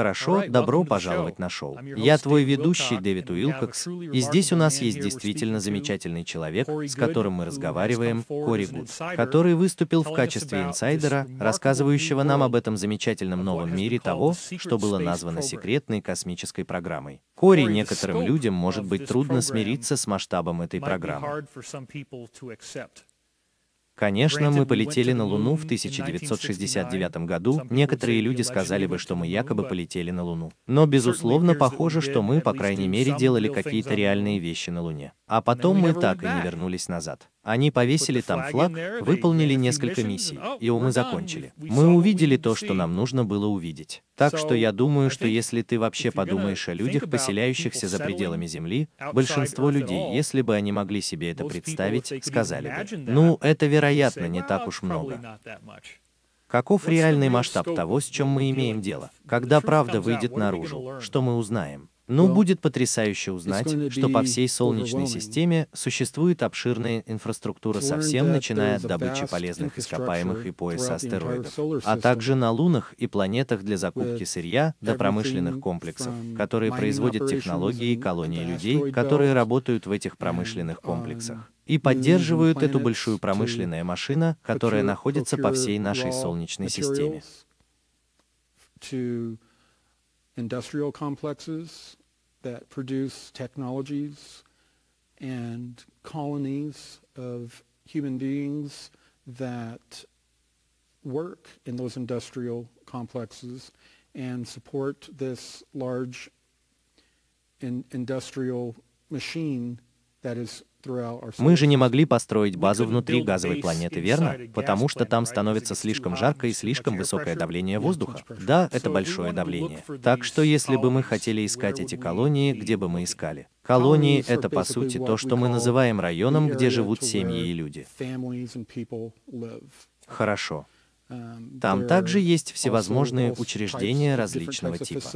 Хорошо, добро пожаловать на шоу. Я твой ведущий Дэвид Уилкокс, и здесь у нас есть действительно замечательный человек, с которым мы разговариваем, Кори Гуд, который выступил в качестве инсайдера, рассказывающего нам об этом замечательном новом мире того, что было названо секретной космической программой. Кори некоторым людям может быть трудно смириться с масштабом этой программы. Конечно, мы полетели на Луну в 1969 году. Некоторые люди сказали бы, что мы якобы полетели на Луну. Но, безусловно, похоже, что мы, по крайней мере, делали какие-то реальные вещи на Луне. А потом мы так и не вернулись назад. Они повесили там флаг, выполнили несколько миссий, и мы закончили. Мы увидели то, что нам нужно было увидеть. Так что я думаю, что если ты вообще подумаешь о людях, поселяющихся за пределами Земли, большинство людей, если бы они могли себе это представить, сказали бы, ну, это, вероятно, не так уж много. Каков реальный масштаб того, с чем мы имеем дело? Когда правда выйдет наружу, что мы узнаем? Ну, будет потрясающе узнать, что по всей Солнечной системе существует обширная инфраструктура совсем начиная от добычи полезных ископаемых и пояса астероидов, а также на лунах и планетах для закупки сырья до промышленных комплексов, которые производят технологии и колонии людей, которые работают в этих промышленных комплексах и поддерживают эту большую промышленная машина, которая находится по всей нашей Солнечной системе. That produce technologies and colonies of human beings that work in those industrial complexes and support this large in industrial machine Мы же не могли построить базу внутри газовой планеты, верно? Потому что там становится слишком жарко и слишком высокое давление воздуха. Да, это большое давление. Так что если бы мы хотели искать эти колонии, где бы мы искали? Колонии — это, по сути, то, что мы называем районом, где живут семьи и люди. Хорошо. Там также есть всевозможные учреждения различного типа.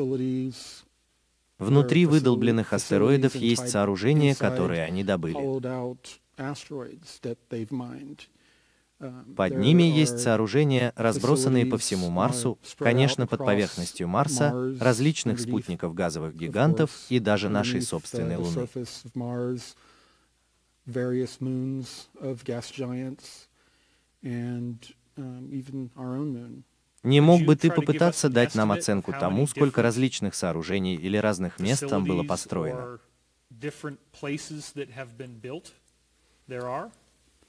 Внутри выдолбленных астероидов есть сооружения, которые они добыли. Под ними есть сооружения, разбросанные по всему Марсу, конечно, под поверхностью Марса, различных спутников газовых гигантов и даже нашей собственной Луны. Не мог бы ты попытаться дать нам оценку тому, сколько различных сооружений или разных мест там было построено?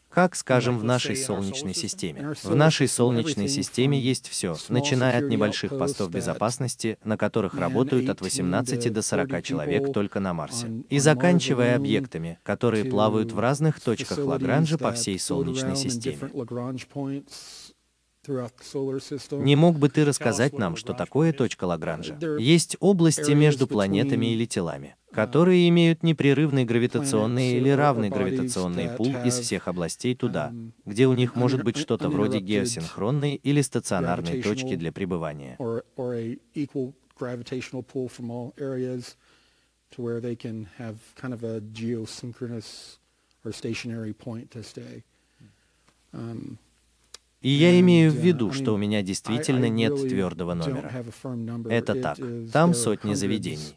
Как, скажем, в нашей Солнечной системе. В нашей Солнечной системе есть все, начиная от небольших постов безопасности, на которых работают от 18 до 40 человек только на Марсе, и заканчивая объектами, которые плавают в разных точках Лагранжа по всей Солнечной системе. Не мог бы ты рассказать нам, что такое точка Лагранжа? Есть области между планетами или телами, которые имеют непрерывный гравитационный или равный гравитационный пул из всех областей туда, где у них может быть что-то вроде геосинхронной или стационарной точки для пребывания. Um, и я имею в виду, что у меня действительно нет твердого номера. Это так. Там сотни заведений.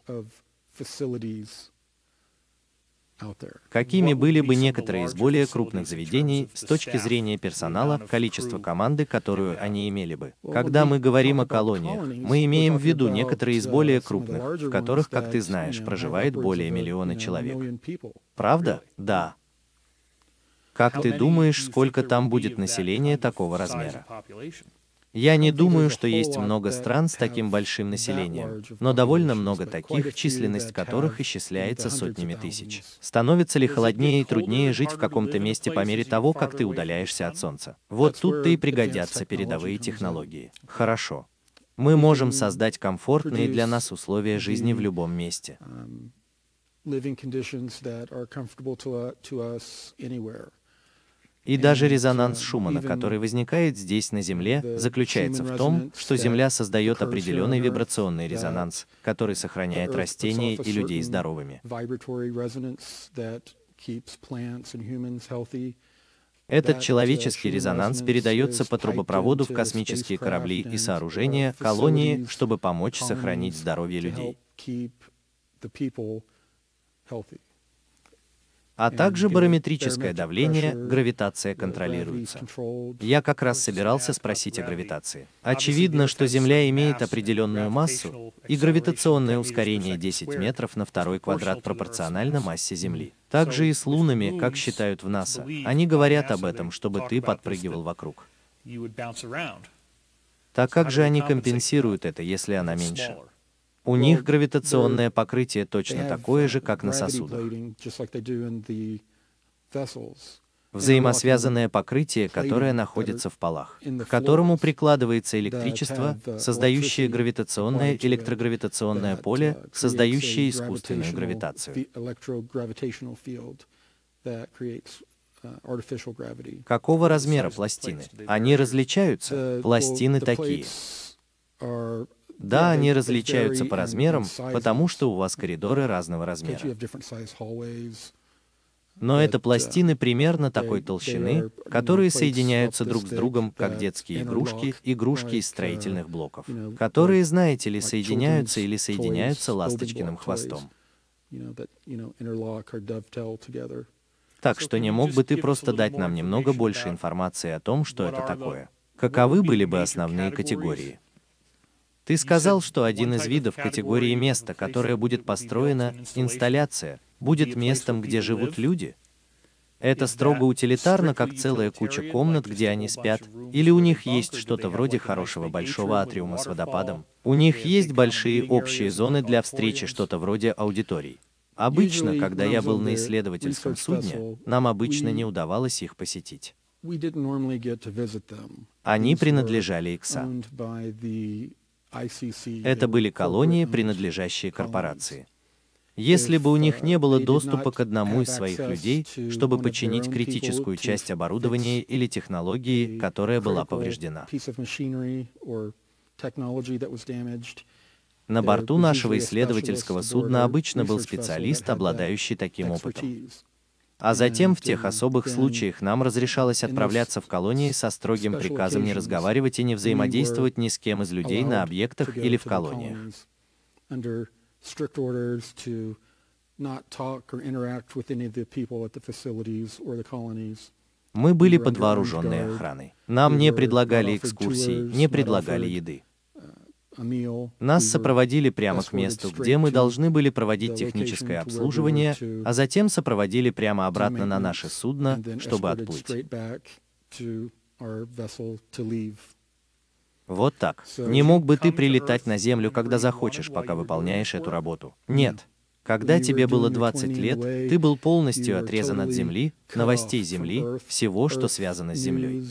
Какими были бы некоторые из более крупных заведений с точки зрения персонала, количества команды, которую они имели бы? Когда мы говорим о колониях, мы имеем в виду некоторые из более крупных, в которых, как ты знаешь, проживает более миллиона человек. Правда? Да. Как ты думаешь, сколько там будет населения такого размера? Я не думаю, что есть много стран с таким большим населением, но довольно много таких, численность которых исчисляется сотнями тысяч. Становится ли холоднее и труднее жить в каком-то месте по мере того, как ты удаляешься от Солнца? Вот тут-то и пригодятся передовые технологии. Хорошо. Мы можем создать комфортные для нас условия жизни в любом месте. И даже резонанс Шумана, который возникает здесь на Земле, заключается в том, что Земля создает определенный вибрационный резонанс, который сохраняет растения и людей здоровыми. Этот человеческий резонанс передается по трубопроводу в космические корабли и сооружения, колонии, чтобы помочь сохранить здоровье людей. А также барометрическое давление, гравитация контролируется. Я как раз собирался спросить о гравитации. Очевидно, что Земля имеет определенную массу, и гравитационное ускорение 10 метров на второй квадрат пропорционально массе Земли. Также и с лунами, как считают в НАСА. Они говорят об этом, чтобы ты подпрыгивал вокруг. Так как же они компенсируют это, если она меньше? У них гравитационное покрытие точно такое же, как на сосудах. Взаимосвязанное покрытие, которое находится в полах, к которому прикладывается электричество, создающее гравитационное электрогравитационное поле, создающее искусственную гравитацию. Какого размера пластины? Они различаются? Пластины такие. Да, они различаются по размерам, потому что у вас коридоры разного размера. Но это пластины примерно такой толщины, которые соединяются друг с другом, как детские игрушки, игрушки из строительных блоков, которые, знаете ли, соединяются или соединяются ласточкиным хвостом. Так что не мог бы ты просто дать нам немного больше информации о том, что это такое? Каковы были бы основные категории? Ты сказал, что один из видов категории места, которое будет построено, инсталляция, будет местом, где живут люди? Это строго утилитарно, как целая куча комнат, где они спят, или у них есть что-то вроде хорошего большого атриума с водопадом? У них есть большие общие зоны для встречи, что-то вроде аудиторий. Обычно, когда я был на исследовательском судне, нам обычно не удавалось их посетить. Они принадлежали ИКСА. Это были колонии, принадлежащие корпорации. Если бы у них не было доступа к одному из своих людей, чтобы починить критическую часть оборудования или технологии, которая была повреждена. На борту нашего исследовательского судна обычно был специалист, обладающий таким опытом. А затем в тех особых случаях нам разрешалось отправляться в колонии со строгим приказом не разговаривать и не взаимодействовать ни с кем из людей на объектах или в колониях. Мы были под вооруженной охраной. Нам не предлагали экскурсий, не предлагали еды. Нас сопроводили прямо к месту, где мы должны были проводить техническое обслуживание, а затем сопроводили прямо обратно на наше судно, чтобы отплыть. Вот так. Не мог бы ты прилетать на Землю, когда захочешь, пока выполняешь эту работу? Нет. Когда тебе было 20 лет, ты был полностью отрезан от Земли, новостей Земли, всего, что связано с Землей.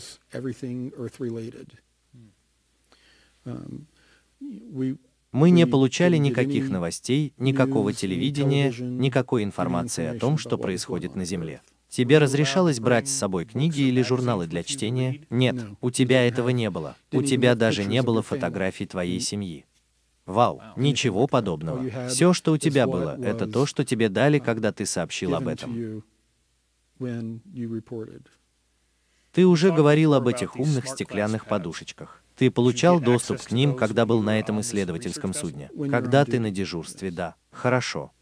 Мы не получали никаких новостей, никакого телевидения, никакой информации о том, что происходит на Земле. Тебе разрешалось брать с собой книги или журналы для чтения? Нет, у тебя этого не было. У тебя даже не было фотографий твоей семьи. Вау, ничего подобного. Все, что у тебя было, это то, что тебе дали, когда ты сообщил об этом. Ты уже говорил об этих умных стеклянных подушечках. Ты получал доступ к ним, когда был на этом исследовательском судне. Когда ты на дежурстве, да. Хорошо.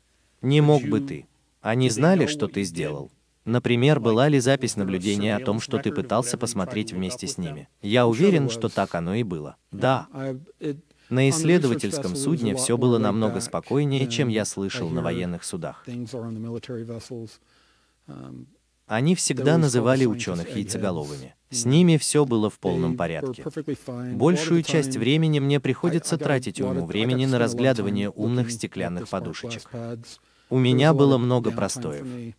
Не мог бы ты. Они знали, что ты сделал. Например, была ли запись наблюдения о том, что ты пытался посмотреть вместе с ними? Я уверен, что так оно и было. Да. На исследовательском судне все было намного спокойнее, чем я слышал на военных судах. Они всегда называли ученых яйцеголовыми. С ними все было в полном порядке. Большую часть времени мне приходится тратить уйму времени на разглядывание умных стеклянных подушечек. У меня было много простоев.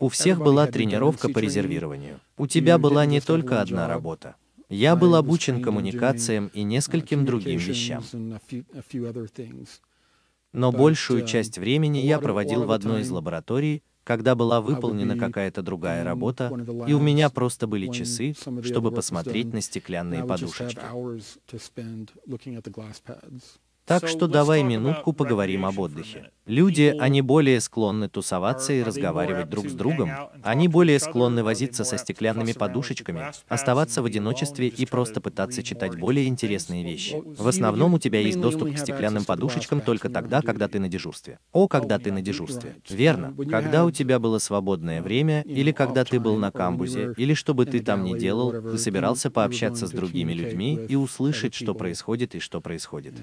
У всех была тренировка по резервированию. У тебя была не только одна работа. Я был обучен коммуникациям и нескольким другим вещам. Но большую часть времени я проводил в одной из лабораторий, когда была выполнена какая-то другая работа, и у меня просто были часы, чтобы посмотреть на стеклянные подушечки. Так что давай минутку поговорим об отдыхе. Люди, они более склонны тусоваться и разговаривать друг с другом. Они более склонны возиться со стеклянными подушечками, оставаться в одиночестве и просто пытаться читать более интересные вещи. В основном у тебя есть доступ к стеклянным подушечкам только тогда, когда ты на дежурстве. О, когда ты на дежурстве. Верно. Когда у тебя было свободное время, или когда ты был на камбузе, или что бы ты там ни делал, ты собирался пообщаться с другими людьми и услышать, что происходит и что происходит.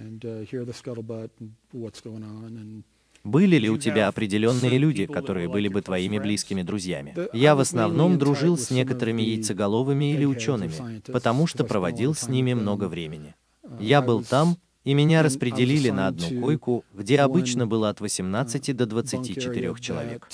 Были ли у тебя определенные люди, которые были бы твоими близкими друзьями? Я в основном дружил с некоторыми яйцеголовыми или учеными, потому что проводил с ними много времени. Я был там, и меня распределили на одну койку, где обычно было от 18 до 24 человек.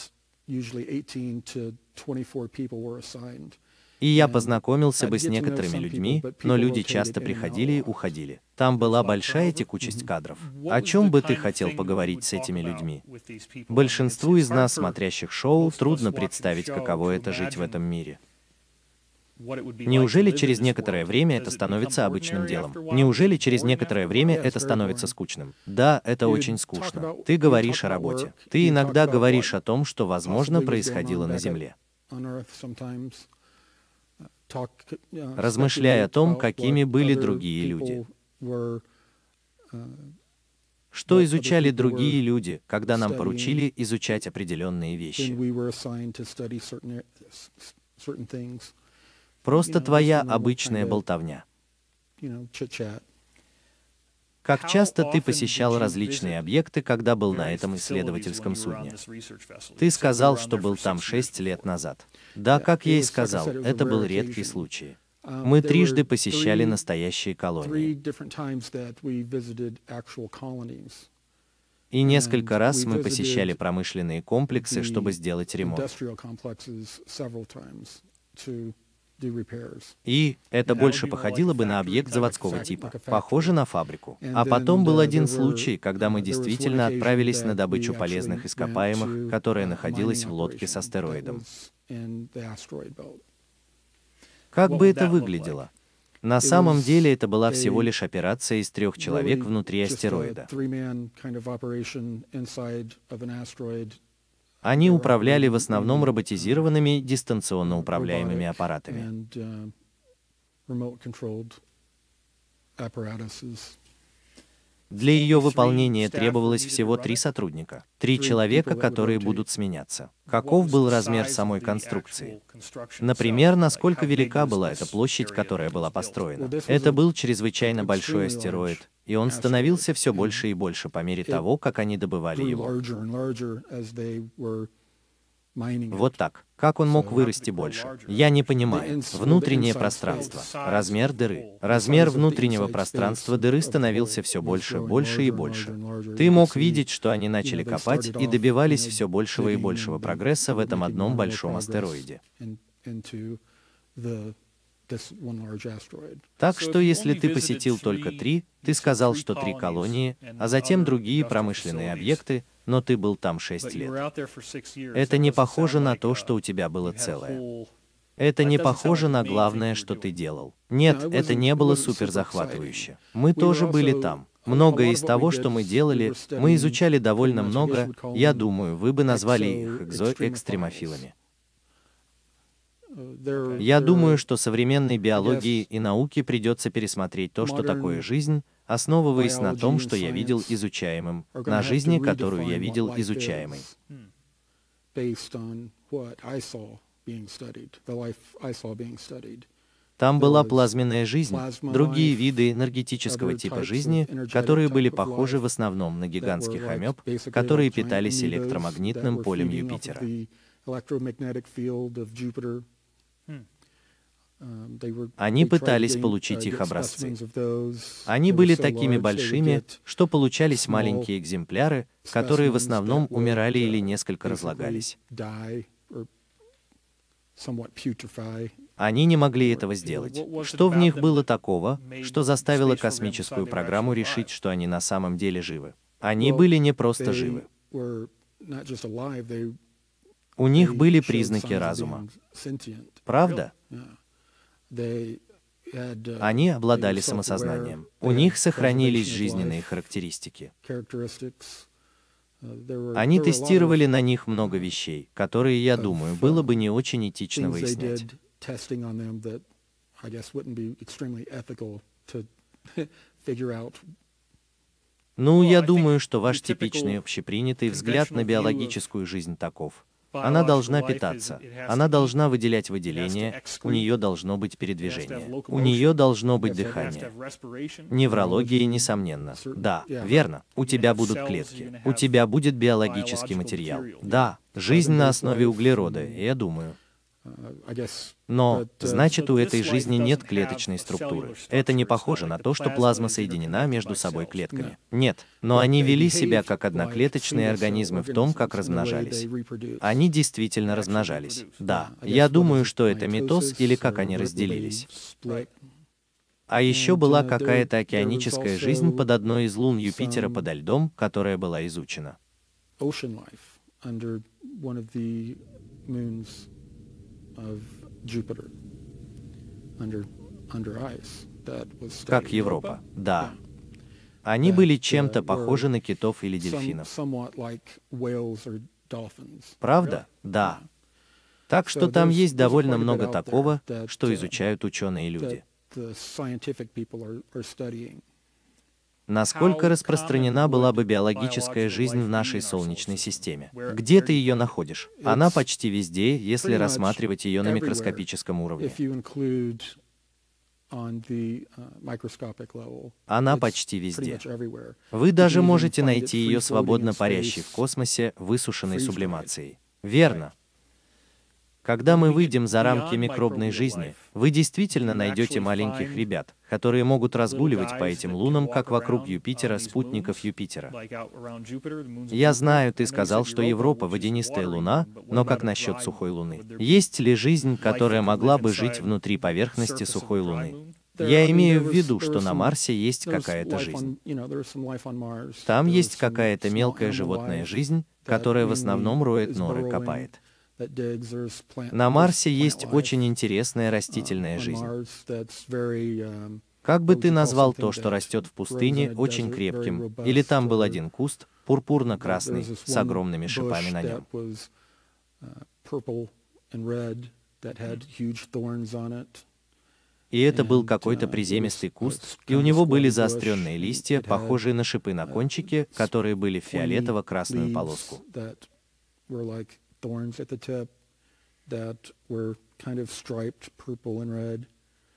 И я познакомился бы с некоторыми людьми, но люди часто приходили и уходили. Там была большая текучесть кадров. О чем бы ты хотел поговорить с этими людьми? Большинству из нас, смотрящих шоу, трудно представить, каково это жить в этом мире. Неужели через некоторое время это становится обычным делом? Неужели через некоторое время это становится скучным? Да, это очень скучно. Ты говоришь о работе. Ты иногда говоришь о том, что, возможно, происходило на Земле размышляя о том, какими были другие люди. Что изучали другие люди, когда нам поручили изучать определенные вещи? Просто твоя обычная болтовня. Как часто ты посещал различные объекты, когда был на этом исследовательском судне? Ты сказал, что был там шесть лет назад. Да, как я и сказал, это был редкий случай. Мы трижды посещали настоящие колонии. И несколько раз мы посещали промышленные комплексы, чтобы сделать ремонт. И это больше походило бы на объект заводского типа, похоже на фабрику. А потом был один случай, когда мы действительно отправились на добычу полезных ископаемых, которая находилась в лодке с астероидом. Как бы это выглядело? На самом деле это была всего лишь операция из трех человек внутри астероида. Они управляли в основном роботизированными дистанционно управляемыми аппаратами. Для ее выполнения требовалось всего три сотрудника, три человека, которые будут сменяться. Каков был размер самой конструкции? Например, насколько велика была эта площадь, которая была построена? Это был чрезвычайно большой астероид, и он становился все больше и больше по мере того, как они добывали его. Вот так. Как он мог вырасти больше? Я не понимаю. Внутреннее пространство. Размер дыры. Размер внутреннего пространства дыры становился все больше, больше и больше. Ты мог видеть, что они начали копать и добивались все большего и большего прогресса в этом одном большом астероиде. Так что если ты посетил только три, ты сказал, что три колонии, а затем другие промышленные объекты, но ты был там шесть лет. Это не похоже на то, что у тебя было целое. Это не похоже на главное, что ты делал. Нет, это не было супер захватывающе. Мы тоже были там. Многое из того, что мы делали, мы изучали довольно много, я думаю, вы бы назвали их экзо-экстремофилами. Я думаю, что современной биологии и науке придется пересмотреть то, что такое жизнь, основываясь на том, что я видел изучаемым, на жизни, которую я видел изучаемой. Там была плазменная жизнь, другие виды энергетического типа жизни, которые были похожи в основном на гигантских амеб, которые питались электромагнитным полем Юпитера. Um, Они пытались получить их образцы. Они были такими большими, что получались маленькие экземпляры, которые в основном умирали или несколько разлагались. Они не могли этого сделать. Что в них было такого, что заставило космическую программу решить, что они на самом деле живы? Они были не просто живы. У них были признаки разума. Правда? Uh, Они обладали самосознанием. У них сохранились жизненные характеристики. Uh, Они тестировали на них много вещей, которые, я думаю, было бы не очень этично выяснять. Ну, я думаю, что ваш типичный общепринятый взгляд на биологическую жизнь таков. Она должна питаться, она должна выделять выделение, у нее должно быть передвижение, у нее должно быть дыхание. Неврология, несомненно. Да, верно. У тебя будут клетки. У тебя будет биологический материал. Да, жизнь на основе углерода, я думаю. Uh, Но, uh, значит, у этой жизни нет клеточной структуры. Это не похоже на то, что плазма соединена между собой клетками. Нет, но они вели себя как одноклеточные организмы в том, как размножались. Они действительно размножались. Да, я думаю, что это митоз или как они they разделились. А еще была uh, какая-то океаническая жизнь под одной из лун Юпитера подо льдом, которая была изучена. Как. Европа. Да. Они были uh, чем-то were похожи на китов или дельфинов. Правда? Да. Так что там есть довольно много такого, что uh, изучают ученые люди. That the scientific people are, are studying. Насколько распространена была бы биологическая жизнь в нашей Солнечной системе? Где ты ее находишь? Она почти везде, если рассматривать ее на микроскопическом уровне. Uh, Она почти везде. Вы даже можете найти ее свободно парящей в космосе, высушенной сублимацией. Верно. Когда мы выйдем за рамки микробной жизни, вы действительно найдете маленьких ребят, которые могут разгуливать по этим лунам, как вокруг Юпитера, спутников Юпитера. Я знаю, ты сказал, что Европа водянистая луна, но как насчет сухой луны? Есть ли жизнь, которая могла бы жить внутри поверхности сухой луны? Я имею в виду, что на Марсе есть какая-то жизнь. Там есть какая-то мелкая животная жизнь, которая в основном роет норы, копает. На Марсе есть очень интересная uh, растительная on жизнь. Um, Как бы ты назвал то, что растет в пустыне, очень крепким? Или там был robust, один куст, пурпурно-красный, с огромными шипами на нем? uh. И это был какой-то uh, приземистый куст, и у него были заостренные листья, похожие на шипы на uh, кончике, которые были в фиолетово-красную полоску. Thorns at the tip, that were kind of striped purple and red.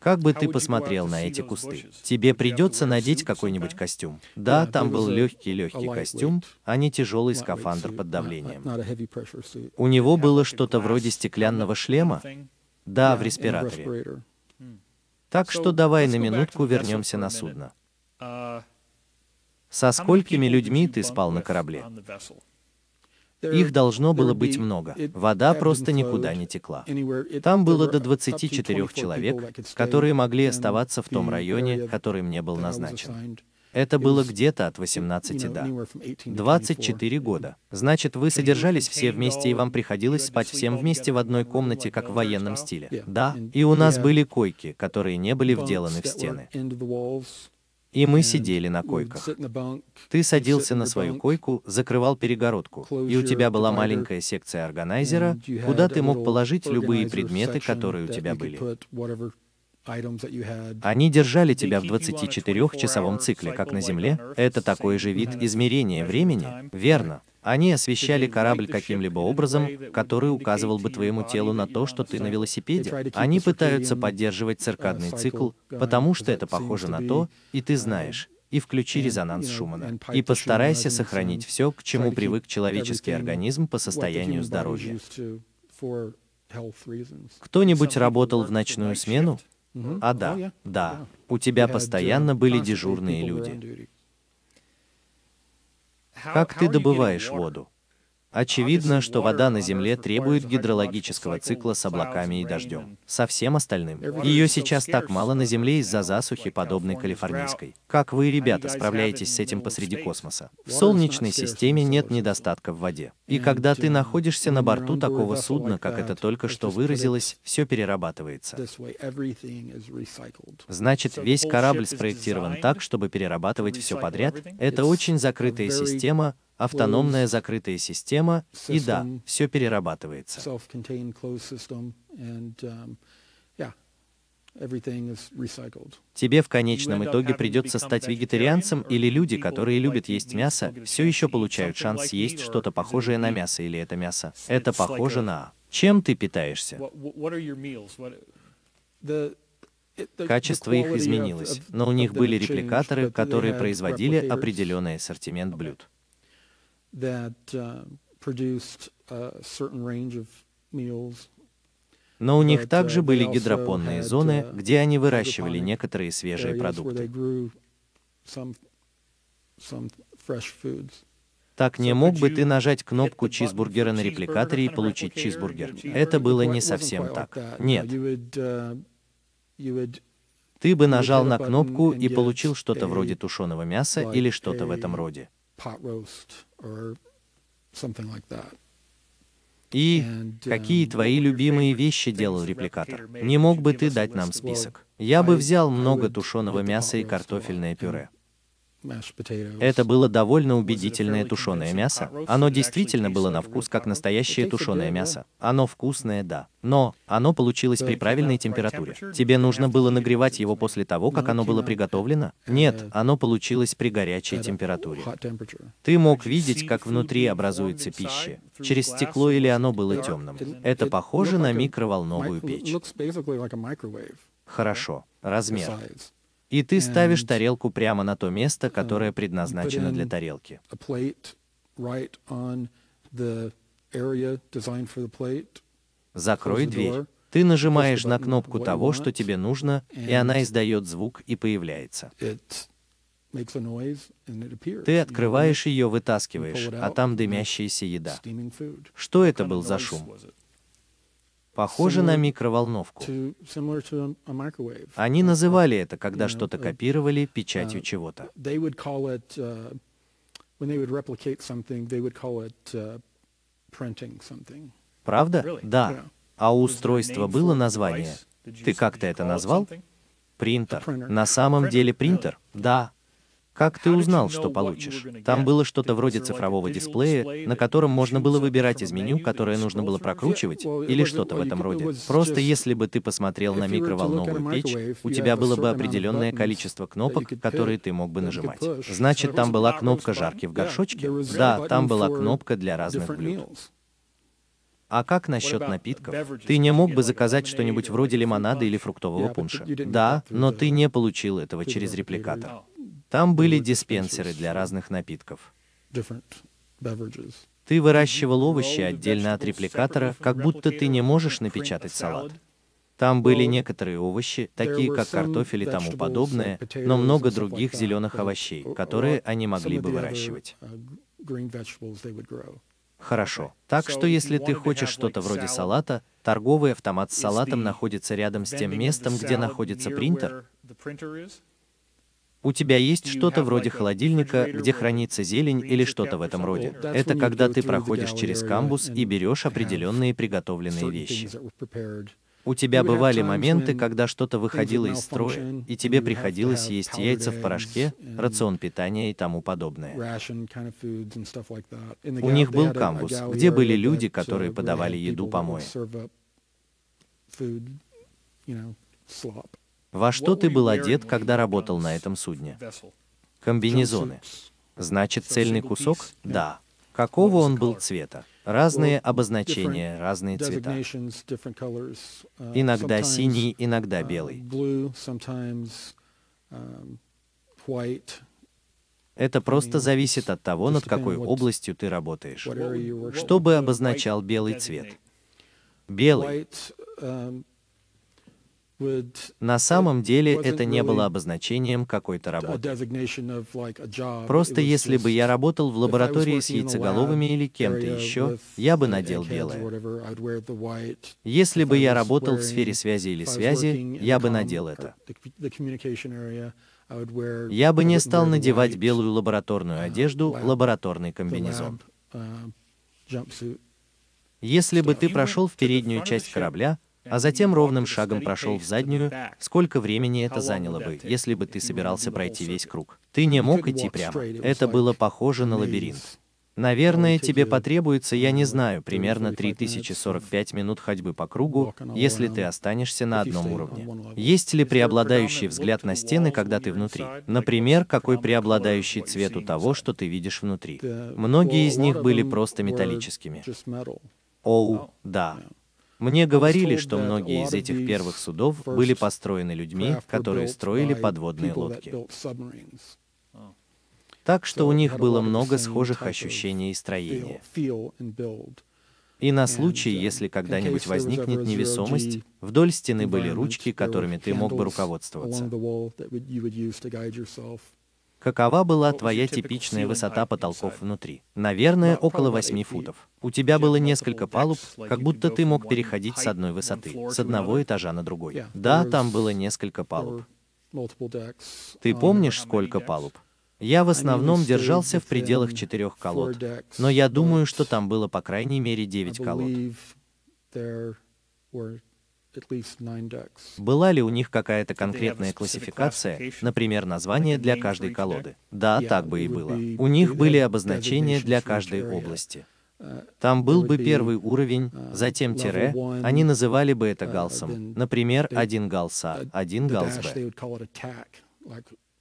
Как бы ты посмотрел на эти кусты? Тебе придется надеть какой-нибудь костюм. Да, там был легкий-легкий костюм, а не тяжелый скафандр под давлением. У него было что-то вроде стеклянного шлема, да, в респираторе. Так что давай на минутку вернемся на судно. Uh, Со сколькими людьми ты спал на корабле? Их должно было быть много. Вода просто никуда не текла. Там было до up to 24 24 человек, которые могли оставаться в том районе, который мне был назначен. Это было где-то от you 18 know, до anywhere from 18 to 24. 24 года. Значит, вы содержались все вместе, и вам приходилось спать всем вместе в одной комнате, как в военном стиле. Да, и у нас были койки, которые не были вделаны в стены. И мы сидели на койках. Ты садился на свою койку, закрывал перегородку, и у тебя была маленькая секция органайзера, куда ты мог положить любые предметы, которые у тебя были. Они держали тебя в keep you on a 24-часовом 24-hour цикле, как на Земле. Это такой же вид измерения времени. Верно. Они освещали корабль каким-либо образом, который указывал бы твоему телу на то, что ты на велосипеде. Они пытаются circadian, поддерживать циркадный uh, цикл, потому что это похоже на то, и ты uh, знаешь. И включи резонанс Шумана. И постарайся сохранить все, к чему привык человеческий организм по состоянию здоровья. Кто-нибудь работал в ночную смену? Mhm. А Oh, да, yeah, да. У тебя uh, постоянно были дежурные люди. Как ты добываешь воду? Очевидно, что вода на Земле требует гидрологического цикла с облаками и дождем. Со всем остальным. Ее сейчас так мало на Земле из-за засухи, подобной калифорнийской. Как вы, ребята, справляетесь с этим посреди космоса? В Солнечной системе нет недостатка в воде. И когда ты находишься на борту такого судна, как это только что выразилось, все перерабатывается. Значит, весь корабль спроектирован так, чтобы перерабатывать все подряд. Это очень закрытая система, автономная закрытая система, и да, все перерабатывается. Тебе в конечном итоге придется стать вегетарианцем, или люди, которые любят есть мясо, все еще получают шанс съесть что-то похожее на мясо, или это мясо. Это похоже на... Чем ты питаешься? Качество их изменилось, но у них были репликаторы, которые производили определенный ассортимент блюд. Но у них также были гидропонные зоны, где они выращивали некоторые свежие продукты. Так не мог бы ты нажать кнопку чизбургера на репликаторе и получить чизбургер. Это было не совсем так. Нет. Ты бы нажал на кнопку и получил что-то вроде тушеного мяса или что-то в этом роде. И какие твои любимые вещи делал репликатор? Не мог бы ты дать нам список? Я бы взял много тушеного мяса и картофельное пюре. Это было довольно убедительное тушеное мясо. Оно действительно было на вкус как настоящее тушеное мясо. Оно вкусное, да. Но оно получилось при правильной температуре. Тебе нужно было нагревать его после того, как оно было приготовлено? Нет, оно получилось при горячей температуре. Ты мог видеть, как внутри образуется пища. Через стекло или оно было темным. Это похоже на микроволновую печь. Хорошо. Размер. И ты ставишь тарелку прямо на то место, uh, которое предназначено для тарелки. Закрой дверь. Ты нажимаешь на кнопку того, что тебе нужно, и она издает звук и появляется. Ты открываешь ее, вытаскиваешь, а там дымящаяся еда. Что это был за шум? Похоже на микроволновку. Они называли это, когда что-то копировали печатью чего-то. Правда? Да. А у устройства было название. Ты как-то это назвал? Принтер. На самом деле принтер? Да. Как ты узнал, что получишь? Там было что-то вроде цифрового дисплея, на котором можно было выбирать из меню, которое нужно было прокручивать, или что-то в этом роде. Просто если бы ты посмотрел на микроволновую печь, у тебя было бы определенное количество кнопок, которые ты мог бы нажимать. Значит, там была кнопка жарки в горшочке? Да, там была кнопка для разных блюд. А как насчет напитков? Ты не мог бы заказать что-нибудь вроде лимонада или фруктового пунша? Да, но ты не получил этого через репликатор. Там были диспенсеры для разных напитков. Ты выращивал овощи отдельно от репликатора, как будто ты не можешь напечатать салат. Там были некоторые овощи, такие как картофель и тому подобное, но много других зеленых овощей, которые они могли бы выращивать. Хорошо. Так что если ты хочешь что-то вроде салата, торговый автомат с салатом находится рядом с тем местом, где находится принтер, у тебя есть что-то вроде холодильника, где хранится зелень или что-то в этом роде. Это когда ты проходишь через камбус и берешь определенные приготовленные вещи. У тебя бывали моменты, когда что-то выходило из строя, и тебе приходилось есть яйца в порошке, рацион питания и тому подобное. У них был камбус, где были люди, которые подавали еду помои. Во что ты был одет, когда работал на этом судне? Комбинезоны. Значит, цельный кусок? Да. Какого он был цвета? Разные обозначения, разные цвета. Иногда синий, иногда белый. Это просто зависит от того, над какой областью ты работаешь. Что бы обозначал белый цвет? Белый На самом деле это не было обозначением какой-то работы. Просто если бы я работал в лаборатории с яйцеголовыми или кем-то еще, я бы надел белое. Если бы я работал в сфере связи или связи, я бы надел это. Я бы не стал надевать белую лабораторную uh, одежду, лабораторный комбинезон. uh. Если бы ты прошел в переднюю часть корабля, а затем ровным шагом прошел в заднюю, сколько времени это заняло бы, если бы ты собирался пройти весь круг? Ты не мог идти прямо. Это было похоже на лабиринт. Наверное, тебе потребуется, я не знаю, 30, примерно 45 3045 минут ходьбы по кругу, если ты останешься на одном уровне. Есть ли преобладающий взгляд на стены, когда ты внутри? Например, какой преобладающий цвет у того, что ты видишь внутри? Многие из них были просто металлическими. Оу, да. Мне говорили, что многие из этих первых судов были построены людьми, которые строили подводные лодки. Так что у них было много схожих ощущений и строения. И на случай, um, если когда-нибудь возникнет невесомость, вдоль стены были ручки, которыми ты мог бы руководствоваться. Какова была was твоя типичная высота потолков внутри? Наверное, About около probably about 8 eight feet. футов. У тебя было несколько палуб, как будто ты мог переходить с одной высоты, с одного этажа на другой. Да, там было несколько палуб. Ты Um, помнишь, сколько палуб? Я в основном держался в пределах четырех колод, но я думаю, что там было по крайней мере 9 колод. Была ли у них какая-то конкретная классификация, например, название для каждой колоды? Да, так бы и было. У них были обозначения для каждой области. Uh, Там был бы первый уровень, uh, затем тире, они называли бы это uh, галсом. Например, один галс А, uh, один галс Б.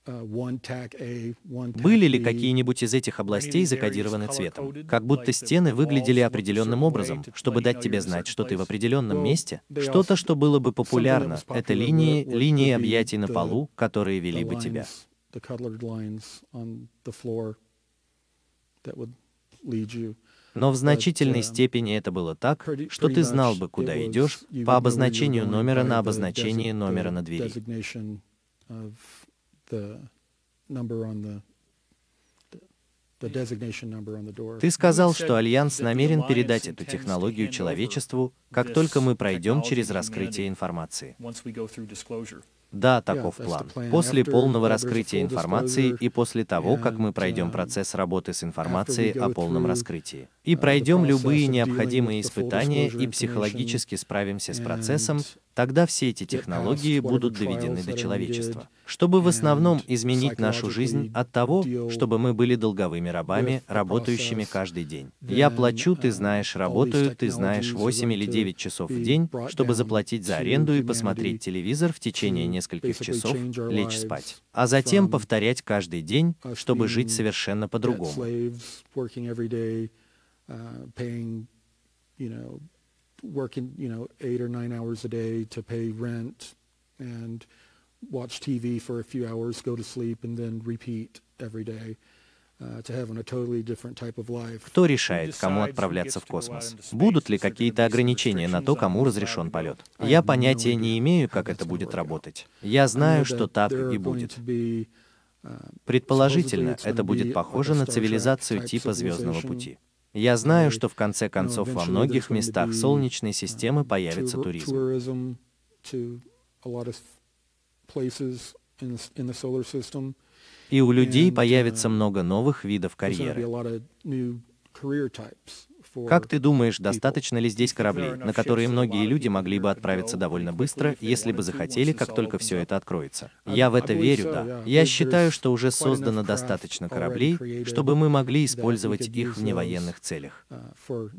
tack Были ли какие-нибудь из этих областей закодированы цветом? Как будто стены выглядели определенным образом, чтобы дать тебе знать, что ты в определенном месте? Что-то, что было бы популярно, это линии, линии объятий на полу, которые вели бы тебя. Но в значительной uh, степени это было так, что ты знал бы, куда идешь, по обозначению номера на обозначение номера на двери. Ты сказал, You said что Альянс that the намерен Alliance передать эту to технологию человечеству, как this только мы пройдем technology через to раскрытие информации. once we go through disclosure. Да, таков план. plan. После After полного раскрытия full информации disclosure и после того, как мы and, пройдем um, процесс работы с after we информацией о go полном through, раскрытии, и uh, пройдем любые необходимые испытания и психологически справимся с процессом, тогда все эти технологии будут доведены до человечества, чтобы в основном изменить нашу жизнь от того, чтобы мы были долговыми рабами, работающими каждый день. Я плачу, ты uh, знаешь, работаю, ты знаешь, technologies are 8 going или to 9 часов в день, чтобы заплатить за аренду и посмотреть телевизор в течение нескольких часов, лечь спать, а затем повторять каждый день, чтобы жить совершенно по-другому. Working uh, you know, eight or nine hours a day to pay rent and watch TV for a few hours, go to sleep, and then repeat every day. Uh. Кто решает, кому отправляться в космос? Будут ли какие-то ограничения на то, кому разрешен полет? Я понятия не имею, как это будет работать. Я I знаю, know что that так и будет. uh, Предположительно, это будет be похоже на цивилизацию типа Звездного пути. Я знаю, что в конце концов во многих местах Солнечной uh, системы появится туризм. И у людей появится uh, много новых видов карьеры. Как ты думаешь, достаточно ли здесь кораблей, на которые многие люди могли бы отправиться довольно быстро, если бы захотели, как только все это откроется? Я в это верю, да. Я считаю, что уже создано достаточно кораблей, чтобы мы могли использовать их в невоенных целях. uh.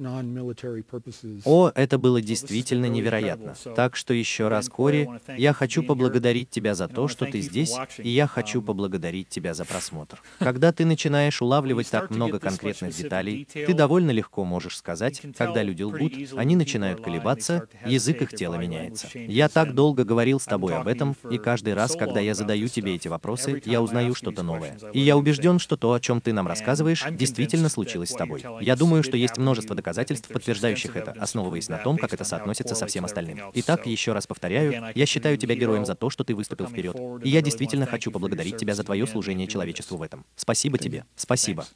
О, это было действительно невероятно. Так что еще раз, Кори, я хочу поблагодарить тебя за то, что ты здесь, и я хочу поблагодарить тебя за просмотр. Когда ты начинаешь улавливать так много конкретных деталей, ты довольно легко можешь можешь сказать, когда люди лгут, они начинают колебаться, язык их тела меняется. Я так долго говорил с тобой об этом, и каждый раз, когда я задаю тебе эти вопросы, я узнаю что-то новое. И я убежден, что то, о чем ты нам рассказываешь, действительно случилось с тобой. Я думаю, что есть множество доказательств, подтверждающих это, основываясь на том, как это соотносится со всем остальным. Итак, еще раз повторяю, я считаю тебя героем за то, что ты выступил вперед. И я действительно хочу поблагодарить тебя за твое служение человечеству в этом. Спасибо тебе. Спасибо.